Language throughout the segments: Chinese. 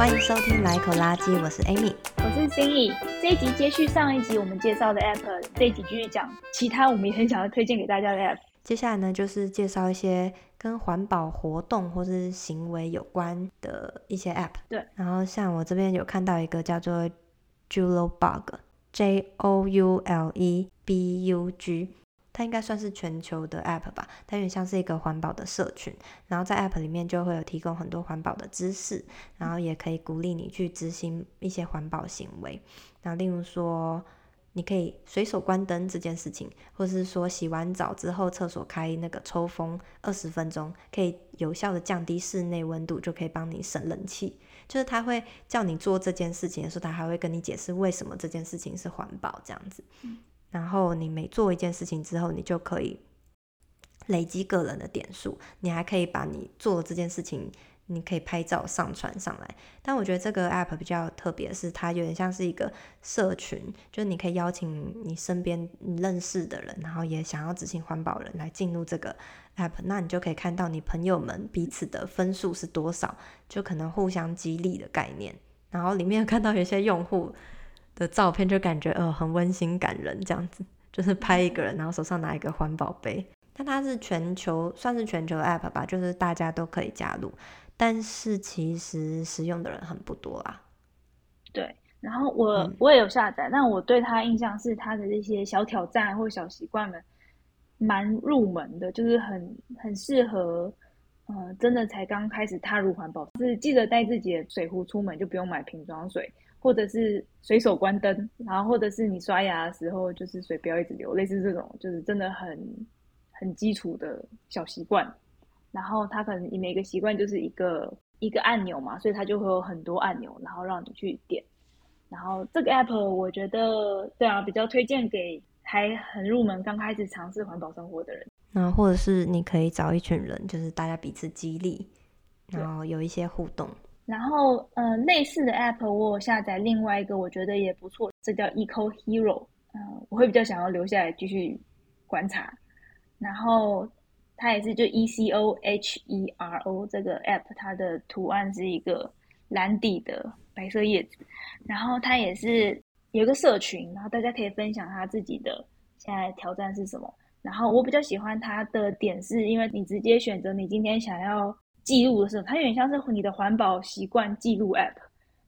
欢迎收听来口垃圾，我是 Amy，我是 Cindy。这一集接续上一集我们介绍的 App，这一集继续讲其他我们也很想要推荐给大家的 App。接下来呢，就是介绍一些跟环保活动或是行为有关的一些 App。对，然后像我这边有看到一个叫做 Joulebug，J O U L E B U G。它应该算是全球的 App 吧，它有点像是一个环保的社群，然后在 App 里面就会有提供很多环保的知识，然后也可以鼓励你去执行一些环保行为。那例如说，你可以随手关灯这件事情，或是说洗完澡之后厕所开那个抽风二十分钟，可以有效的降低室内温度，就可以帮你省冷气。就是他会叫你做这件事情的时候，他还会跟你解释为什么这件事情是环保这样子。然后你每做一件事情之后，你就可以累积个人的点数。你还可以把你做这件事情，你可以拍照上传上来。但我觉得这个 app 比较特别的是，它有点像是一个社群，就是你可以邀请你身边你认识的人，然后也想要执行环保人来进入这个 app。那你就可以看到你朋友们彼此的分数是多少，就可能互相激励的概念。然后里面看到有些用户。的照片就感觉呃很温馨感人，这样子就是拍一个人，然后手上拿一个环保杯。但它是全球算是全球的 app 吧，就是大家都可以加入，但是其实使用的人很不多啦。对，然后我我也有下载，嗯、但我对它印象是它的这些小挑战或小习惯们蛮入门的，就是很很适合呃真的才刚开始踏入环保，就是记得带自己的水壶出门，就不用买瓶装水。或者是随手关灯，然后或者是你刷牙的时候，就是水不要一直流，类似这种，就是真的很很基础的小习惯。然后它可能你每个习惯就是一个一个按钮嘛，所以它就会有很多按钮，然后让你去点。然后这个 app 我觉得，对啊，比较推荐给还很入门、刚开始尝试环保生活的人。那或者是你可以找一群人，就是大家彼此激励，然后有一些互动。然后，呃，类似的 app 我有下载另外一个，我觉得也不错，这叫 Eco Hero，嗯、呃，我会比较想要留下来继续观察。然后它也是就 E C O H E R O 这个 app，它的图案是一个蓝底的白色叶子。然后它也是有一个社群，然后大家可以分享他自己的现在挑战是什么。然后我比较喜欢它的点是，因为你直接选择你今天想要。记录的时候，它有点像是你的环保习惯记录 App。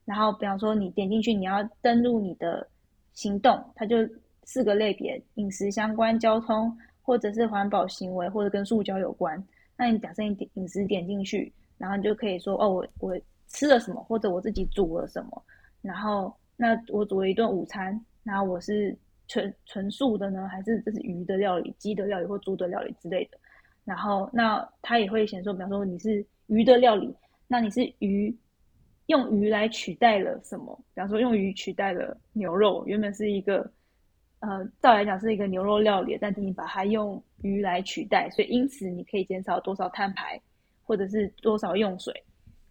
然后，比方说你点进去，你要登录你的行动，它就四个类别：饮食相关、交通，或者是环保行为，或者跟塑胶有关。那你假设你点饮食点进去，然后你就可以说：哦，我我吃了什么，或者我自己煮了什么。然后，那我煮了一顿午餐，然后我是纯纯素的呢，还是这是鱼的料理、鸡的料理或猪的料理之类的？然后，那它也会显示说，比方说你是鱼的料理，那你是鱼，用鱼来取代了什么？比方说用鱼取代了牛肉，原本是一个，呃，照来讲是一个牛肉料理，但是你把它用鱼来取代，所以因此你可以减少多少碳排，或者是多少用水，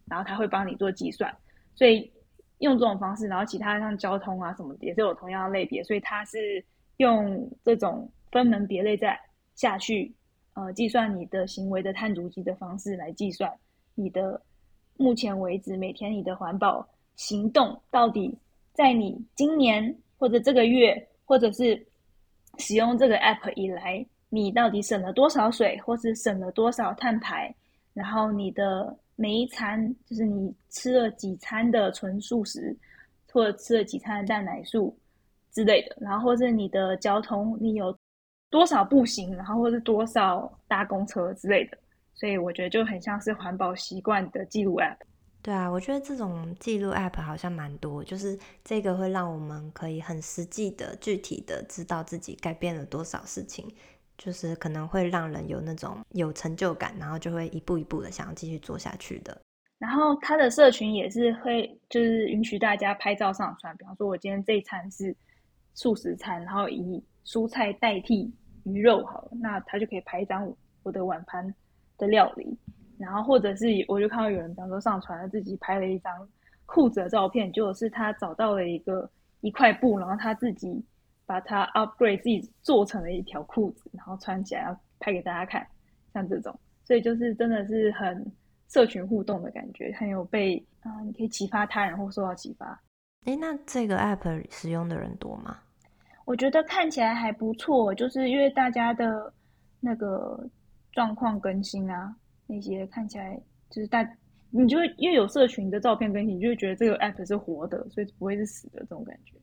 然后它会帮你做计算。所以用这种方式，然后其他像交通啊什么的也是有同样的类别，所以它是用这种分门别类再下去。呃，计算你的行为的碳足迹的方式来计算你的目前为止每天你的环保行动到底在你今年或者这个月或者是使用这个 app 以来，你到底省了多少水，或是省了多少碳排？然后你的每一餐就是你吃了几餐的纯素食，或者吃了几餐的蛋奶素之类的，然后或是你的交通，你有。多少步行，然后或是多少搭公车之类的，所以我觉得就很像是环保习惯的记录 App。对啊，我觉得这种记录 App 好像蛮多，就是这个会让我们可以很实际的、具体的知道自己改变了多少事情，就是可能会让人有那种有成就感，然后就会一步一步的想要继续做下去的。然后它的社群也是会就是允许大家拍照上传，比方说我今天这一餐是素食餐，然后以蔬菜代替。鱼肉好了，那他就可以拍一张我我的碗盘的料理，然后或者是我就看到有人，比方说上传了自己拍了一张裤子的照片，就是他找到了一个一块布，然后他自己把它 upgrade 自己做成了一条裤子，然后穿起来要拍给大家看，像这种，所以就是真的是很社群互动的感觉，很有被啊、你可以启发他人或受到启发。诶，那这个 app 使用的人多吗？我觉得看起来还不错，就是因为大家的那个状况更新啊，那些看起来就是大，你就会因为有社群的照片更新，你就会觉得这个 app 是活的，所以不会是死的这种感觉。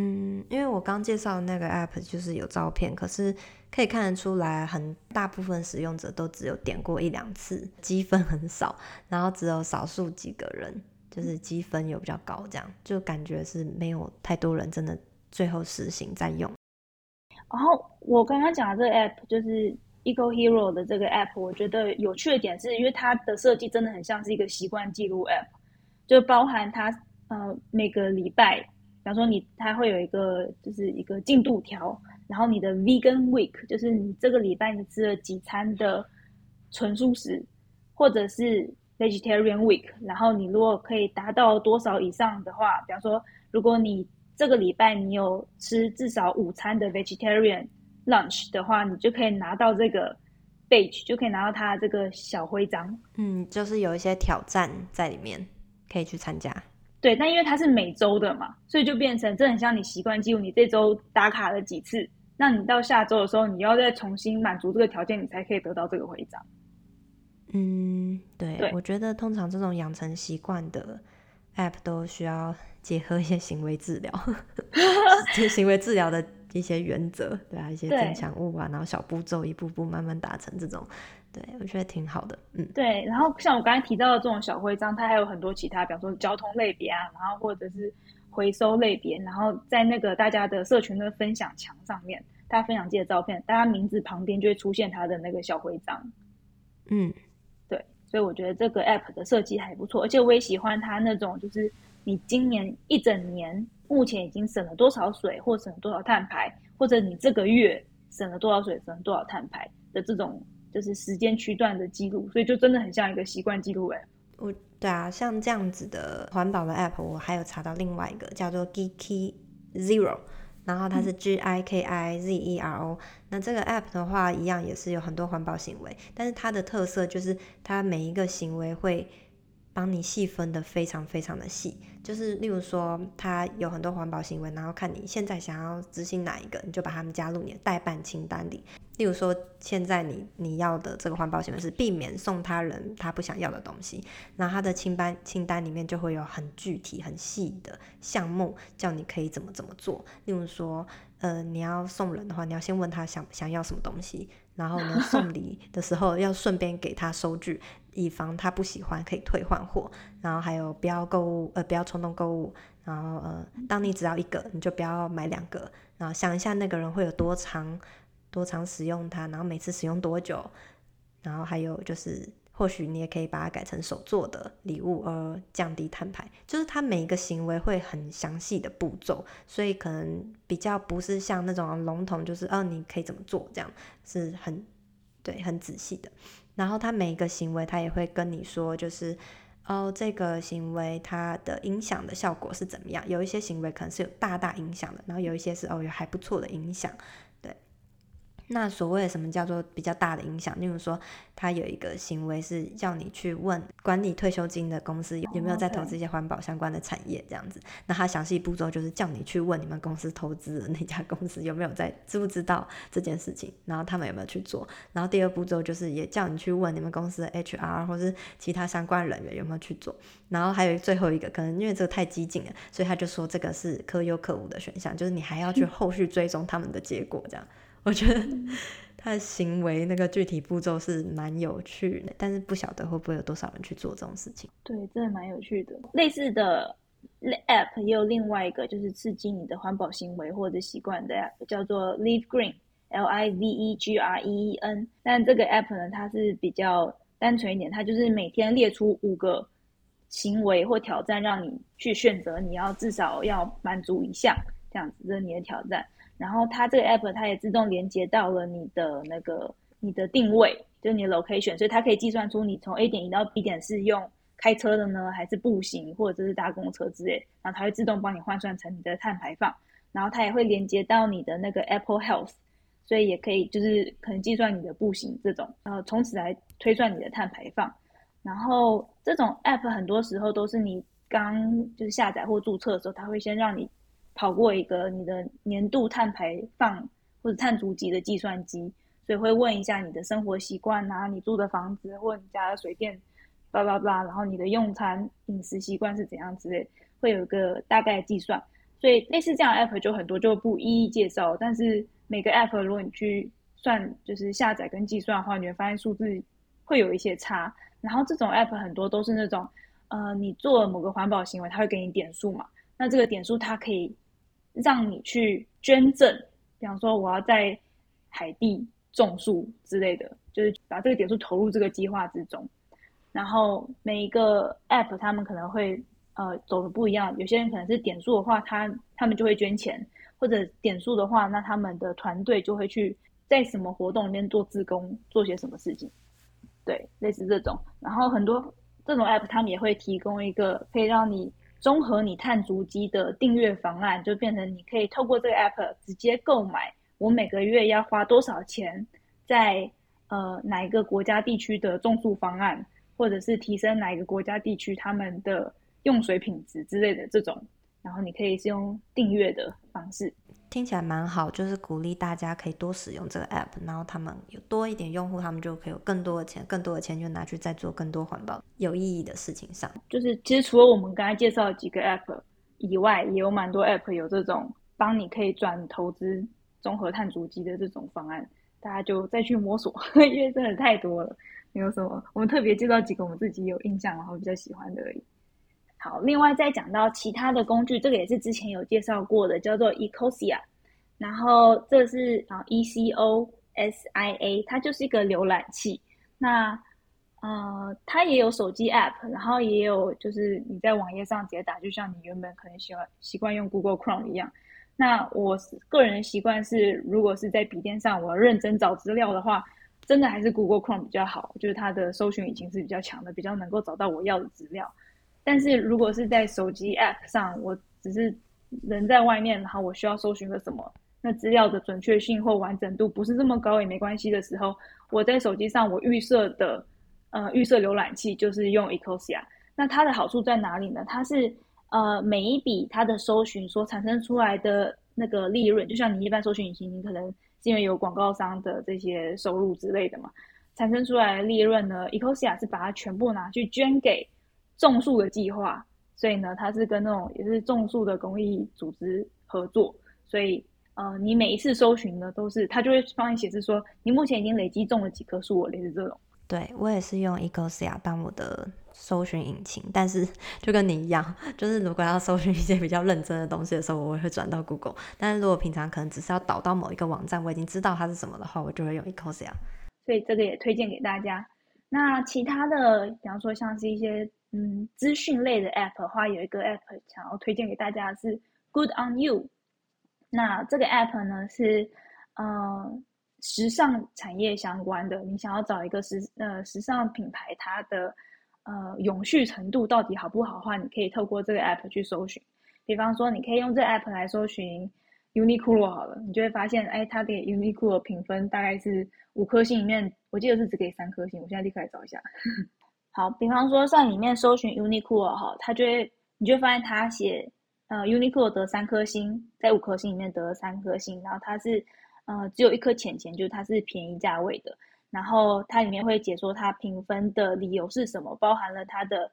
嗯，因为我刚介绍的那个 app 就是有照片，可是可以看得出来，很大部分使用者都只有点过一两次，积分很少，然后只有少数几个人就是积分有比较高，这样就感觉是没有太多人真的最后实行再用。然后我刚刚讲的这个 app 就是 Eco Hero 的这个 app，我觉得有趣的点是因为它的设计真的很像是一个习惯记录 app，就包含它呃每个礼拜。比方说你，它会有一个就是一个进度条，然后你的 Vegan Week 就是你这个礼拜你吃了几餐的纯素食，或者是 Vegetarian Week，然后你如果可以达到多少以上的话，比方说如果你这个礼拜你有吃至少午餐的 Vegetarian Lunch 的话，你就可以拿到这个 badge，就可以拿到它这个小徽章。嗯，就是有一些挑战在里面，可以去参加。对，但因为它是每周的嘛，所以就变成这很像你习惯记录你这周打卡了几次，那你到下周的时候，你要再重新满足这个条件，你才可以得到这个徽章。嗯，对，对，我觉得通常这种养成习惯的 App 都需要结合一些行为治疗，就行为治疗的一些原则，对啊，一些增强物啊，然后小步骤，一步步慢慢达成这种。对，我觉得挺好的，嗯，对。然后像我刚才提到的这种小徽章，它还有很多其他，比方说交通类别啊，然后或者是回收类别，然后在那个大家的社群的分享墙上面，大家分享自己的照片，大家名字旁边就会出现它的那个小徽章。嗯，对。所以我觉得这个 app 的设计还不错，而且我也喜欢它那种，就是你今年一整年目前已经省了多少水，或省了多少碳排，或者你这个月省了多少水，省了多少碳排的这种。就是时间区段的记录，所以就真的很像一个习惯记录 app。我对啊，像这样子的环保的 app，我还有查到另外一个叫做 Giki Zero，然后它是 G I K I Z E R O。那这个 app 的话，一样也是有很多环保行为，但是它的特色就是它每一个行为会帮你细分的非常非常的细。就是例如说，他有很多环保行为，然后看你现在想要执行哪一个，你就把他们加入你的代办清单里。例如说，现在你你要的这个环保行为是避免送他人他不想要的东西，那他的清单清单里面就会有很具体、很细的项目，叫你可以怎么怎么做。例如说，呃，你要送人的话，你要先问他想想要什么东西，然后呢，送礼的时候要顺便给他收据，以防他不喜欢可以退换货。然后还有不要购物，呃，不要冲动购物。然后呃，当你只要一个，你就不要买两个。然后想一下那个人会有多长。多长使用它，然后每次使用多久，然后还有就是，或许你也可以把它改成手做的礼物，而降低碳排。就是它每一个行为会很详细的步骤，所以可能比较不是像那种笼统，就是哦，你可以怎么做这样，是很对很仔细的。然后他每一个行为，他也会跟你说，就是哦，这个行为它的影响的效果是怎么样。有一些行为可能是有大大影响的，然后有一些是哦有还不错的影响。那所谓的什么叫做比较大的影响？例如说，他有一个行为是叫你去问管理退休金的公司有没有在投资一些环保相关的产业，这样子。那他详细步骤就是叫你去问你们公司投资的那家公司有没有在知不知道这件事情，然后他们有没有去做。然后第二步骤就是也叫你去问你们公司的 HR 或是其他相关人员有没有去做。然后还有最后一个，可能因为这个太激进了，所以他就说这个是可有可无的选项，就是你还要去 后续追踪他们的结果，这样。我觉得他的行为那个具体步骤是蛮有趣的，但是不晓得会不会有多少人去做这种事情。对，真的蛮有趣的。类似的 app 也有另外一个，就是刺激你的环保行为或者习惯的 app，叫做 Live Green，L I V E G R E E N。但这个 app 呢，它是比较单纯一点，它就是每天列出五个行为或挑战，让你去选择，你要至少要满足一项，这样子，这是你的挑战。然后它这个 app 它也自动连接到了你的那个你的定位，就是你的 location，所以它可以计算出你从 A 点移到 B 点是用开车的呢，还是步行，或者是搭公车之类。然后它会自动帮你换算成你的碳排放。然后它也会连接到你的那个 Apple Health，所以也可以就是可能计算你的步行这种，然后从此来推算你的碳排放。然后这种 app 很多时候都是你刚就是下载或注册的时候，它会先让你跑过一个你的年度碳排放或者碳足迹的计算机，所以会问一下你的生活习惯啊，你住的房子或你家的水电，叭叭叭，然后你的用餐饮食习惯是怎样之类，会有一个大概计算。所以类似这样 app 就很多，就不一一介绍。但是每个 app 如果你去算，就是下载跟计算的话，你会发现数字会有一些差。然后这种 app 很多都是那种，呃，你做了某个环保行为，它会给你点数嘛。那这个点数它可以让你去捐赠，比方说我要在海地种树之类的，就是把这个点数投入这个计划之中。然后每一个 app 他们可能会。呃，走的不一样，有些人可能是点数的话，他他们就会捐钱，或者点数的话，那他们的团队就会去在什么活动里面做自工，做些什么事情，对，类似这种。然后很多这种 app，他们也会提供一个可以让你综合你碳足迹的订阅方案，就变成你可以透过这个 app 直接购买，我每个月要花多少钱在呃哪一个国家地区的种树方案，或者是提升哪一个国家地区他们的。用水品质之类的这种，然后你可以是用订阅的方式，听起来蛮好，就是鼓励大家可以多使用这个 app，然后他们有多一点用户，他们就可以有更多的钱，更多的钱就拿去再做更多环保有意义的事情上。就是其实除了我们刚才介绍的几个 app 以外，也有蛮多 app 有这种帮你可以转投资综合碳足迹的这种方案，大家就再去摸索，因为真的太多了，没有什么，我们特别介绍几个我们自己有印象然后比较喜欢的而已。另外再讲到其他的工具，这个也是之前有介绍过的，叫做 Ecosia，然后这是啊 E C O S I A，它就是一个浏览器。那呃，它也有手机 App，然后也有就是你在网页上直接打，就像你原本可能喜欢习惯用 Google Chrome 一样。那我个人习惯是，如果是在笔电上我要认真找资料的话，真的还是 Google Chrome 比较好，就是它的搜寻引擎是比较强的，比较能够找到我要的资料。但是如果是在手机 App 上，我只是人在外面，然后我需要搜寻个什么，那资料的准确性或完整度不是这么高也没关系的时候，我在手机上我预设的呃预设浏览器就是用 Ecosia。那它的好处在哪里呢？它是呃每一笔它的搜寻所产生出来的那个利润，就像你一般搜寻引擎，你可能是因为有广告商的这些收入之类的嘛，产生出来的利润呢，Ecosia 是把它全部拿去捐给。种树的计划，所以呢，它是跟那种也是种树的公益组织合作，所以呃，你每一次搜寻呢，都是它就会帮你显示说，你目前已经累积种了几棵树，类似这种。对，我也是用 Ecosia 当我的搜寻引擎，但是就跟你一样，就是如果要搜寻一些比较认真的东西的时候，我会转到 Google。但是如果平常可能只是要导到某一个网站，我已经知道它是什么的话，我就会用 Ecosia。所以这个也推荐给大家。那其他的，比方说像是一些。嗯，资讯类的 app 的话，有一个 app 想要推荐给大家是 Good on You。那这个 app 呢是呃时尚产业相关的，你想要找一个时呃时尚品牌，它的呃永续程度到底好不好的话，你可以透过这个 app 去搜寻。比方说，你可以用这个 app 来搜寻 Uniqlo 好了，你就会发现，哎，它给 Uniqlo 评分大概是五颗星里面，我记得是只给三颗星。我现在立刻来找一下。好，比方说在里面搜寻 Uniqlo 哈，他就会，你就发现他写，呃，Uniqlo 得三颗星，在五颗星里面得了三颗星，然后它是，呃，只有一颗浅浅，就是它是便宜价位的，然后它里面会解说它评分的理由是什么，包含了它的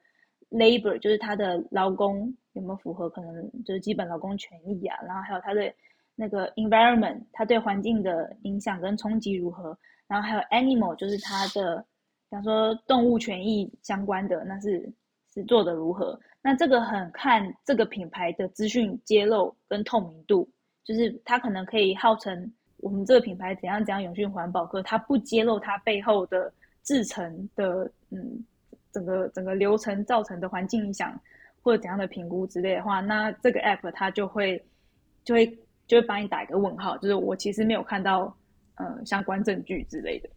labor，就是它的劳工有没有符合可能就是基本劳工权益啊，然后还有它的那个 environment，它对环境的影响跟冲击如何，然后还有 animal，就是它的。他说动物权益相关的，那是是做的如何？那这个很看这个品牌的资讯揭露跟透明度，就是它可能可以号称我们这个品牌怎样怎样永续环保，可它不揭露它背后的制程的嗯整个整个流程造成的环境影响或者怎样的评估之类的话，那这个 app 它就会就会就会帮你打一个问号，就是我其实没有看到嗯相关证据之类的。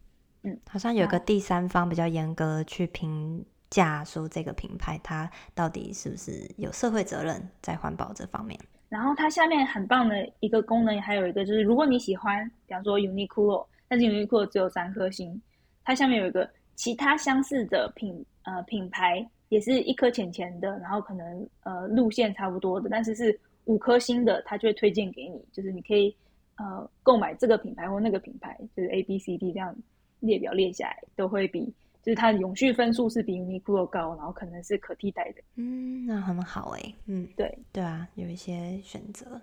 嗯，好像有个第三方比较严格去评价，说这个品牌它到底是不是有社会责任在环保这方面。然后它下面很棒的一个功能，还有一个就是，如果你喜欢，比方说 Uniqlo，但是 Uniqlo 只有三颗星，它下面有一个其他相似的品呃品牌也是一颗浅浅的，然后可能呃路线差不多的，但是是五颗星的，他就会推荐给你，就是你可以呃购买这个品牌或那个品牌，就是 A B C D 这样列表列下来，都会比就是它的永续分数是比 Uniqlo 高，然后可能是可替代的。嗯，那很好哎、欸。嗯，对对啊，有一些选择。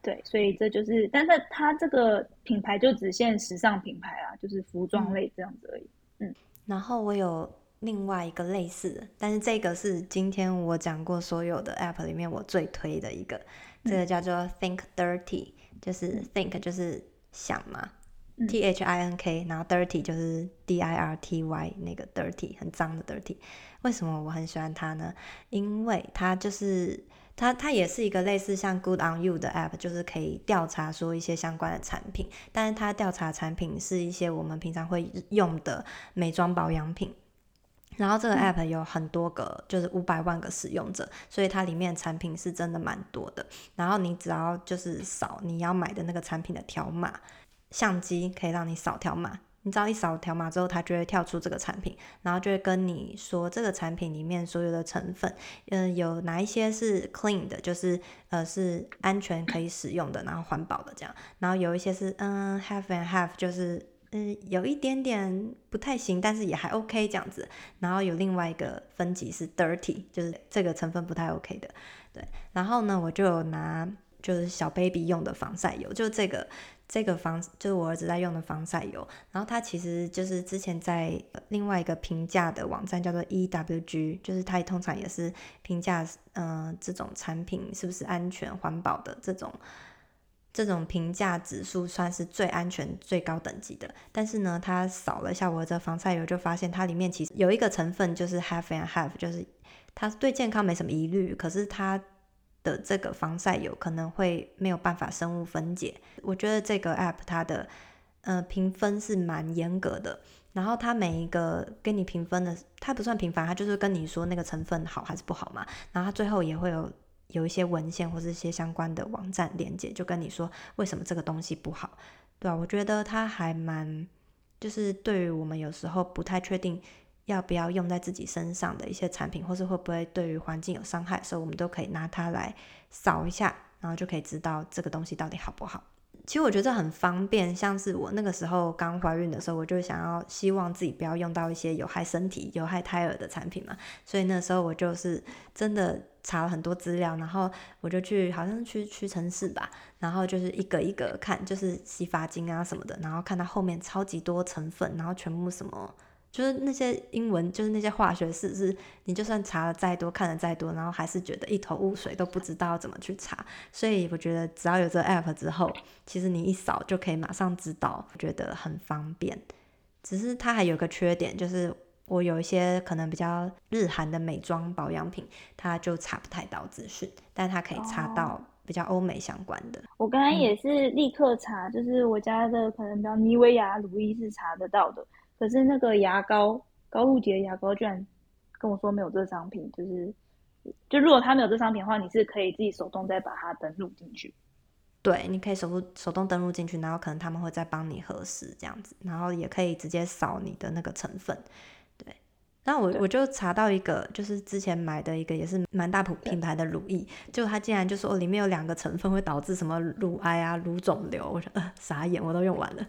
对，所以这就是，但是它这个品牌就只限时尚品牌啊，就是服装类这样子而已。嗯，嗯，然后我有另外一个类似的，但是这个是今天我讲过所有的 App 里面我最推的一个，这个叫做 Think Dirty，就是 Think 就是想嘛，嗯，T H I N K，然后 Dirty 就是 D I R T Y 那个 Dirty 很脏的 Dirty。为什么我很喜欢它呢？因为它就是。它它也是一个类似像 Good on You 的 app，就是可以调查说一些相关的产品，但是它调查产品是一些我们平常会用的美妆保养品。然后这个 app 有很多个，就是五百万个使用者，所以它里面产品是真的蛮多的。然后你只要就是扫你要买的那个产品的条码，相机可以让你扫条码。你只要一扫条码之后，它就会跳出这个产品，然后就会跟你说这个产品里面所有的成分，嗯、有哪一些是 clean 的，就是呃是安全可以使用的，然后环保的这样，然后有一些是嗯 half and half，就是嗯有一点点不太行，但是也还 OK 这样子，然后有另外一个分级是 dirty，就是这个成分不太 OK 的，对，然后呢，我就有拿就是小 baby 用的防晒油，就这个。这个防就是我儿子在用的防晒油，然后它其实就是之前在另外一个评价的网站叫做 EWG，就是它通常也是评价嗯、呃、这种产品是不是安全环保的这种这种评价指数算是最安全最高等级的。但是呢，它扫了一下我的防晒油，就发现它里面其实有一个成分就是 half and half，就是它对健康没什么疑虑，可是它。的这个防晒油可能会没有办法生物分解。我觉得这个 app 它的呃评分是蛮严格的，然后它每一个给你评分的，它不算评分，它就是跟你说那个成分好还是不好嘛。然后它最后也会有有一些文献或是一些相关的网站连接，就跟你说为什么这个东西不好，对啊，我觉得它还蛮，就是对于我们有时候不太确定。要不要用在自己身上的一些产品，或是会不会对于环境有伤害，所以我们都可以拿它来扫一下，然后就可以知道这个东西到底好不好。其实我觉得这很方便，像是我那个时候刚怀孕的时候，我就想要希望自己不要用到一些有害身体、有害胎儿的产品嘛，所以那时候我就是真的查了很多资料，然后我就去好像去屈臣氏吧，然后就是一个一个看，就是洗发精啊什么的，然后看到后面超级多成分，然后全部什么。就是那些英文，就是那些化学式，是你就算查了再多，看了再多，然后还是觉得一头雾水，都不知道怎么去查。所以我觉得只要有这个 app 之后，其实你一扫就可以马上知道，我觉得很方便。只是它还有个缺点，就是我有一些可能比较日韩的美妆保养品，它就查不太到资讯，但它可以查到比较欧美相关的。我刚刚也是立刻查，嗯、就是我家的可能比较妮维雅乳液是查得到的。可是那个牙膏，高露洁的牙膏居然跟我说没有这个商品，就是，就如果他没有这商品的话，你是可以自己手动再把它登录进去。对，你可以手动手动登录进去，然后可能他们会再帮你核实这样子，然后也可以直接扫你的那个成分。对，那我我就查到一个，就是之前买的一个也是蛮大普品牌的乳液，就他竟然就说里面有两个成分会导致什么乳癌啊、乳肿瘤，我说呃傻眼，我都用完了。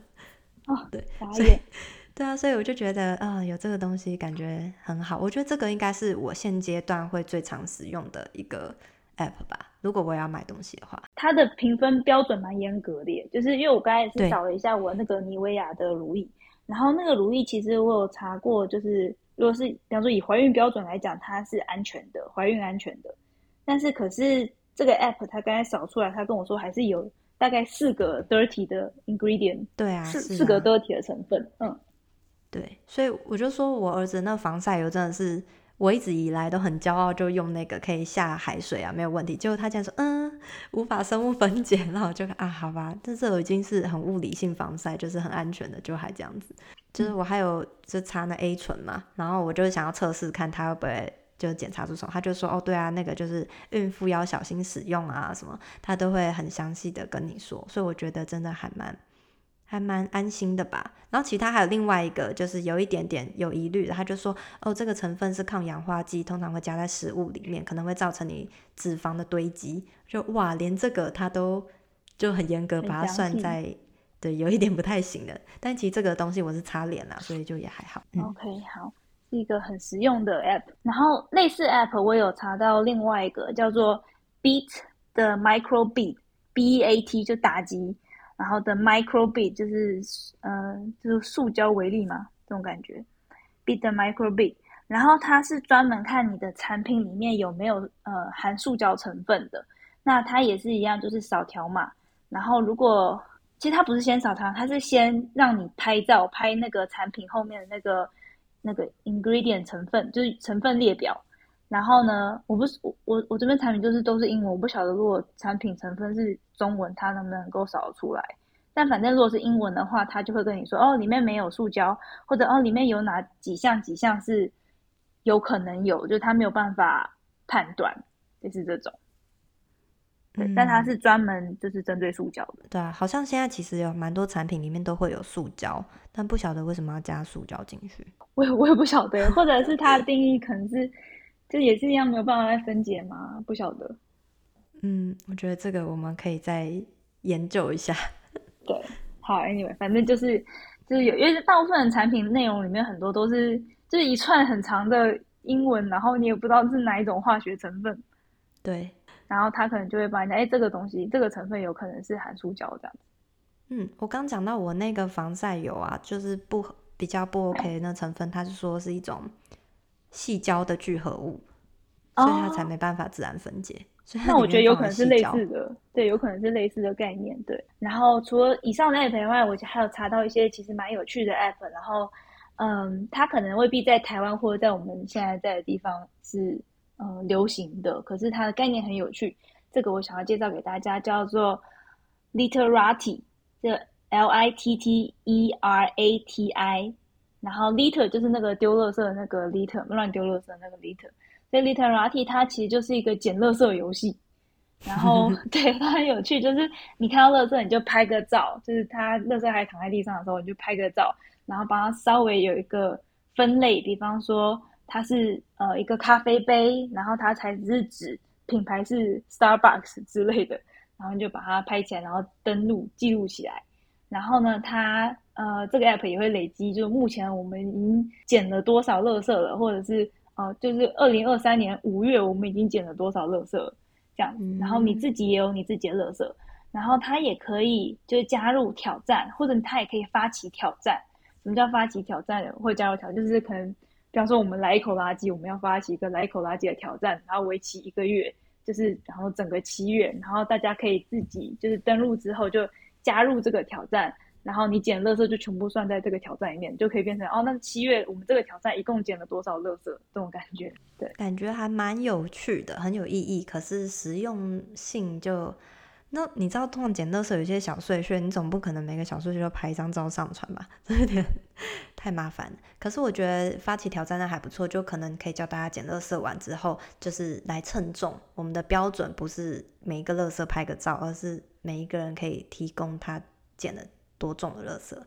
哦，对，傻眼。对啊，所以我就觉得啊、呃，有这个东西感觉很好。我觉得这个应该是我现阶段会最常使用的一个 app 吧。如果我要买东西的话，它的评分标准蛮严格的，就是因为我刚才也是找了一下我那个妮维雅的乳液，然后那个乳液其实我有查过，就是如果是比方说以怀孕标准来讲，它是安全的，怀孕安全的。但是可是这个 app 它刚才扫出来，它跟我说还是有大概四个 dirty 的 ingredient，对啊，四四个 dirty 的成分，嗯。对，所以我就说我儿子那防晒油真的是我一直以来都很骄傲，就用那个可以下海水啊，没有问题。结果他竟然说，嗯，无法生物分解，然后我就啊，好吧，这这已经是很物理性防晒，就是很安全的，就还这样子。就是我还有就擦那 A 醇嘛，然后我就想要测试看他会不会就检查出什么，他就说，哦，对啊，那个就是孕妇要小心使用啊，什么他都会很详细的跟你说，所以我觉得真的还蛮。还蛮安心的吧。然后其他还有另外一个，就是有一点点有疑虑的，他就说哦，这个成分是抗氧化剂，通常会加在食物里面，可能会造成你脂肪的堆积。就哇，连这个他都就很严格把它算在，对，有一点不太行的。但其实这个东西我是擦脸啦，所以就也还好。嗯、OK，好，是一个很实用的 app。然后类似 app 我有查到另外一个叫做 Beat 的 Micro Beat，B E A T 就打击。然后的 microbead 就是，呃，就是塑胶为例嘛，这种感觉。bead 的 microbead，然后它是专门看你的产品里面有没有呃含塑胶成分的。那它也是一样，就是扫条码。然后如果其实它不是先扫条，它是先让你拍照，拍那个产品后面的那个那个 ingredient 成分，就是成分列表。然后呢，我不是我我我这边产品就是都是英文，我不晓得如果产品成分是中文，它能不能够扫出来。但反正如果是英文的话，它就会跟你说哦，里面没有塑胶，或者哦，里面有哪几项几项是有可能有，就是它没有办法判断，就是这种。对，嗯、但它是专门就是针对塑胶的。对啊，好像现在其实有蛮多产品里面都会有塑胶，但不晓得为什么要加塑胶进去。我也我也不晓得，或者是它的定义可能是。就也是一样，没有办法再分解吗？不晓得。嗯，我觉得这个我们可以再研究一下。对，好，Anyway，反正就是就是有，因为大部分的产品内容里面很多都是就是一串很长的英文，然后你也不知道是哪一种化学成分。对，然后他可能就会帮你讲，哎，这个东西这个成分有可能是含塑胶这样子。嗯，我刚讲到我那个防晒油啊，就是不比较不 OK 的那成分，他是说是一种。矽胶的聚合物，所以它才没办法自然分解。哦、那我觉得有可能是类似的，对，有可能是类似的概念。对，然后除了以上的 app 以外，我还有查到一些其实蛮有趣的 app。然后，嗯，它可能未必在台湾或者在我们现在在的地方是嗯流行的，可是它的概念很有趣。这个我想要介绍给大家，叫做 Litterati，这 L I T T E R A T I。然后 litter 就是那个丢垃圾的那个 litter，乱丢垃圾的那个 litter。所以 Litterati 它其实就是一个捡垃圾游戏。然后 对，它很有趣，就是你看到垃圾你就拍个照，就是它垃圾还躺在地上的时候你就拍个照，然后把它稍微有一个分类，比方说它是呃一个咖啡杯，然后它材质是纸，品牌是 Starbucks 之类的，然后你就把它拍起来，然后登录记录起来。然后呢，它呃，这个 app 也会累积，就是目前我们已经捡了多少垃圾了，或者是呃，就是二零二三年五月我们已经捡了多少垃圾，这样子。然后你自己也有你自己的垃圾，然后它也可以就是加入挑战，或者它也可以发起挑战。什么叫发起挑战？会加入挑战，就是可能比方说我们来一口垃圾，我们要发起一个来一口垃圾的挑战，然后为期一个月，就是然后整个七月，然后大家可以自己就是登录之后就。加入这个挑战，然后你捡垃圾就全部算在这个挑战里面，就可以变成哦，那七月我们这个挑战一共捡了多少垃圾？这种感觉，对，感觉还蛮有趣的，很有意义。可是实用性就，那你知道，通常捡垃圾有些小碎屑，你总不可能每个小碎屑都拍一张照上传吧？这有点太麻烦。可是我觉得发起挑战那还不错，就可能可以教大家捡垃圾完之后，就是来称重。我们的标准不是每一个垃圾拍个照，而是。每一个人可以提供他捡的多重的垃圾，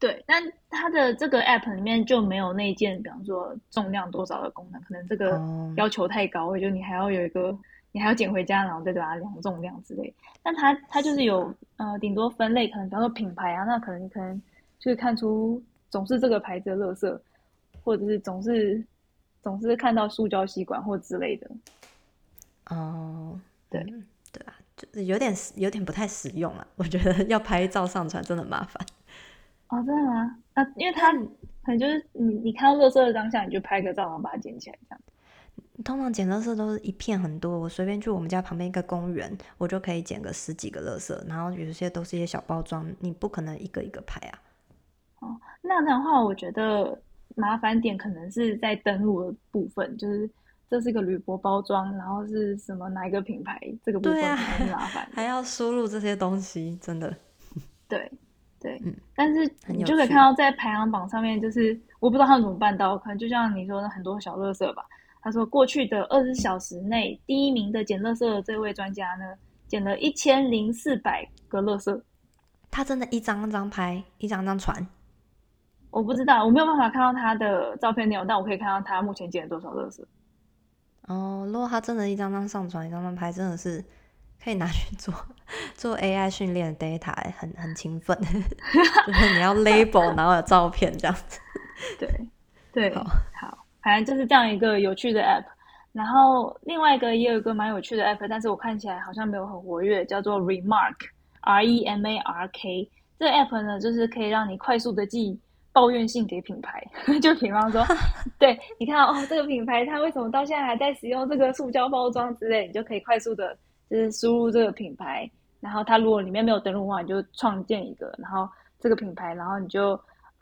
对，但它的这个 app 里面就没有那件，比方说重量多少的功能，可能这个要求太高，就、嗯、你还要有一个，你还要捡回家，然后再把它量重量之类。但它它就是有是呃，顶多分类，可能比方说品牌啊，那可能可能就是看出总是这个牌子的垃圾，或者是总是总是看到塑胶吸管或之类的。哦，对。就是有点有点不太实用啊。我觉得要拍照上传真的麻烦。哦，真的吗？啊，因为它可能就是你你看到垃圾的当下，你就拍个照，然后把它捡起来这样。通常捡垃圾都是一片很多，我随便去我们家旁边一个公园，我就可以捡个十几个垃圾，然后有些都是一些小包装，你不可能一个一个拍啊。哦，那的话，我觉得麻烦点可能是在登录的部分，就是。这是一个铝箔包装，然后是什么哪一个品牌？这个部分很麻烦，还要输入这些东西，真的。对对，嗯，但是你就可以看到在排行榜上面，就是我不知道他们怎么办到，可能就像你说的很多小垃圾吧。他说过去的二十小时内，第一名的捡垃圾的这位专家呢，捡了一千零四百个垃圾。他真的一张一张拍，一张张传。我不知道，我没有办法看到他的照片内容，但我可以看到他目前捡了多少垃圾。哦，如果他真的一张张上传，一张张拍，真的是可以拿去做做 AI 训练的 data，很很勤奋。就是你要 label，然后有照片这样子。对对，好，好，反正就是这样一个有趣的 app。然后另外一个也有一个蛮有趣的 app，但是我看起来好像没有很活跃，叫做 Remark，R E M A R K。这个 app 呢，就是可以让你快速的寄抱怨性给品牌，就比方说，对，你看哦，这个品牌它为什么到现在还在使用这个塑胶包装之类，你就可以快速的，就是输入这个品牌，然后它如果里面没有登录的话，你就创建一个，然后这个品牌，然后你就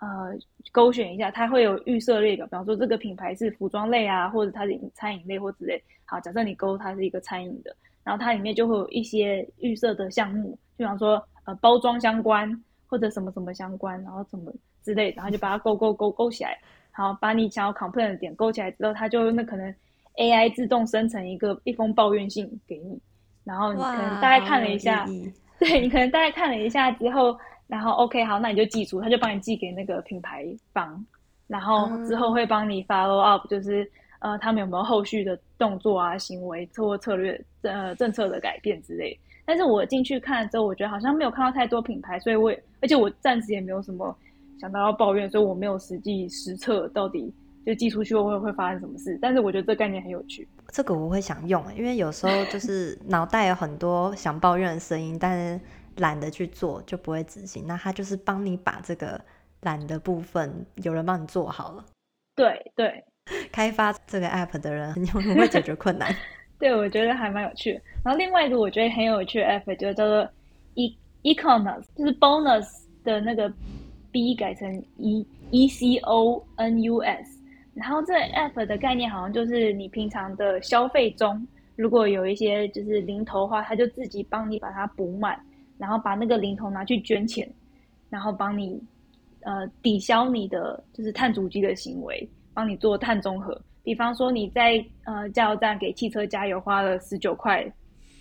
呃勾选一下，它会有预设列表，比方说这个品牌是服装类啊，或者它是餐饮类或之类。好，假设你勾它是一个餐饮的，然后它里面就会有一些预设的项目，就比方说呃包装相关或者什么什么相关，然后怎么。之类，然后就把它勾勾勾勾起来，好，把你想要 complain 的点勾起来之后，它就那可能 AI 自动生成一个一封抱怨信给你，然后你可能大概看了一下，对，你可能大概看了一下之后，然后 OK 好，那你就记住，他就帮你寄给那个品牌方，然后之后会帮你 follow up，就是呃他们有没有后续的动作啊、行为或策略呃政策的改变之类。但是我进去看了之后，我觉得好像没有看到太多品牌，所以我也而且我暂时也没有什么。想到要抱怨，所以我没有实际实测到底就寄出去后会会发生什么事。但是我觉得这概念很有趣，这个我会想用，因为有时候就是 脑袋有很多想抱怨的声音，但是懒得去做，就不会执行。那他就是帮你把这个懒的部分有人帮你做好了。对对，开发这个 app 的人 很会解决困难。对，我觉得还蛮有趣的。然后另外一个我觉得很有趣的 app 就叫做 e Econus，就是 bonus 的那个。一改成 E E C O N U S，然后这 app 的概念好像就是你平常的消费中，如果有一些就是零头的话，它就自己帮你把它补满，然后把那个零头拿去捐钱，然后帮你呃抵消你的就是碳足迹的行为，帮你做碳中和。比方说你在呃加油站给汽车加油花了十九块，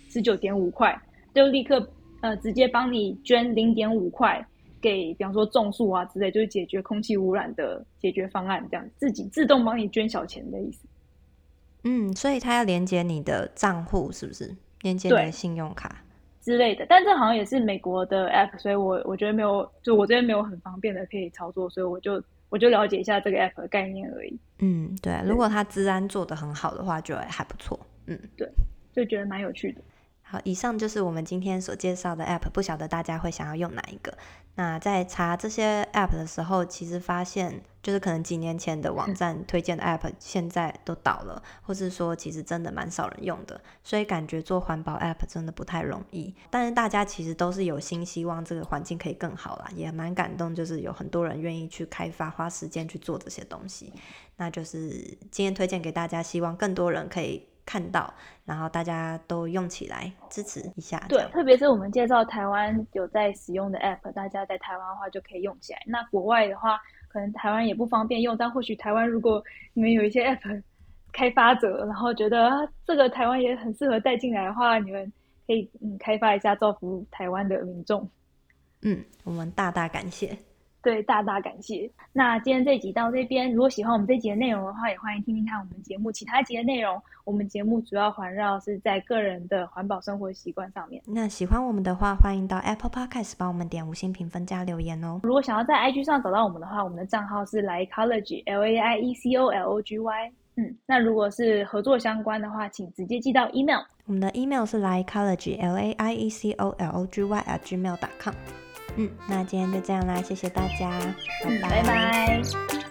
十九点五块，就立刻呃直接帮你捐零点五块。给，比方说种树啊之类，就是解决空气污染的解决方案，这样自己自动帮你捐小钱的意思。嗯，所以他要连接你的账户，是不是？连接你的信用卡之类的。但这好像也是美国的 app，所以我我觉得没有，就我这边没有很方便的可以操作，所以我就我就了解一下这个 app 的概念而已。嗯，对。如果它治安做得很好的话，就还不错。嗯，对，就觉得蛮有趣的。好，以上就是我们今天所介绍的 App，不晓得大家会想要用哪一个？那在查这些 App 的时候，其实发现就是可能几年前的网站推荐的 App 现在都倒了，或是说其实真的蛮少人用的，所以感觉做环保 App 真的不太容易。但是大家其实都是有心希望这个环境可以更好啦，也蛮感动，就是有很多人愿意去开发，花时间去做这些东西。那就是今天推荐给大家，希望更多人可以。看到，然后大家都用起来支持一下。对，特别是我们介绍台湾有在使用的 App，大家在台湾的话就可以用起来。那国外的话，可能台湾也不方便用，但或许台湾如果你们有一些 App 开发者，然后觉得这个台湾也很适合带进来的话，你们可以嗯开发一下，造福台湾的民众。嗯，我们大大感谢。对，大大感谢。那今天这集到这边，如果喜欢我们这集的内容的话，也欢迎听听看我们节目其他集的内容。我们节目主要环绕是在个人的环保生活习惯上面。那喜欢我们的话，欢迎到 Apple Podcast 帮我们点五星评分加留言哦。如果想要在 IG 上找到我们的话，我们的账号是 Laiecology，L A I E C O L O G Y。嗯，那如果是合作相关的话，请直接寄到 email。我们的 email 是 Laiecology，L A I E C O L O G Y at gmail.com。嗯，那今天就这样啦，谢谢大家，拜拜。嗯，拜拜。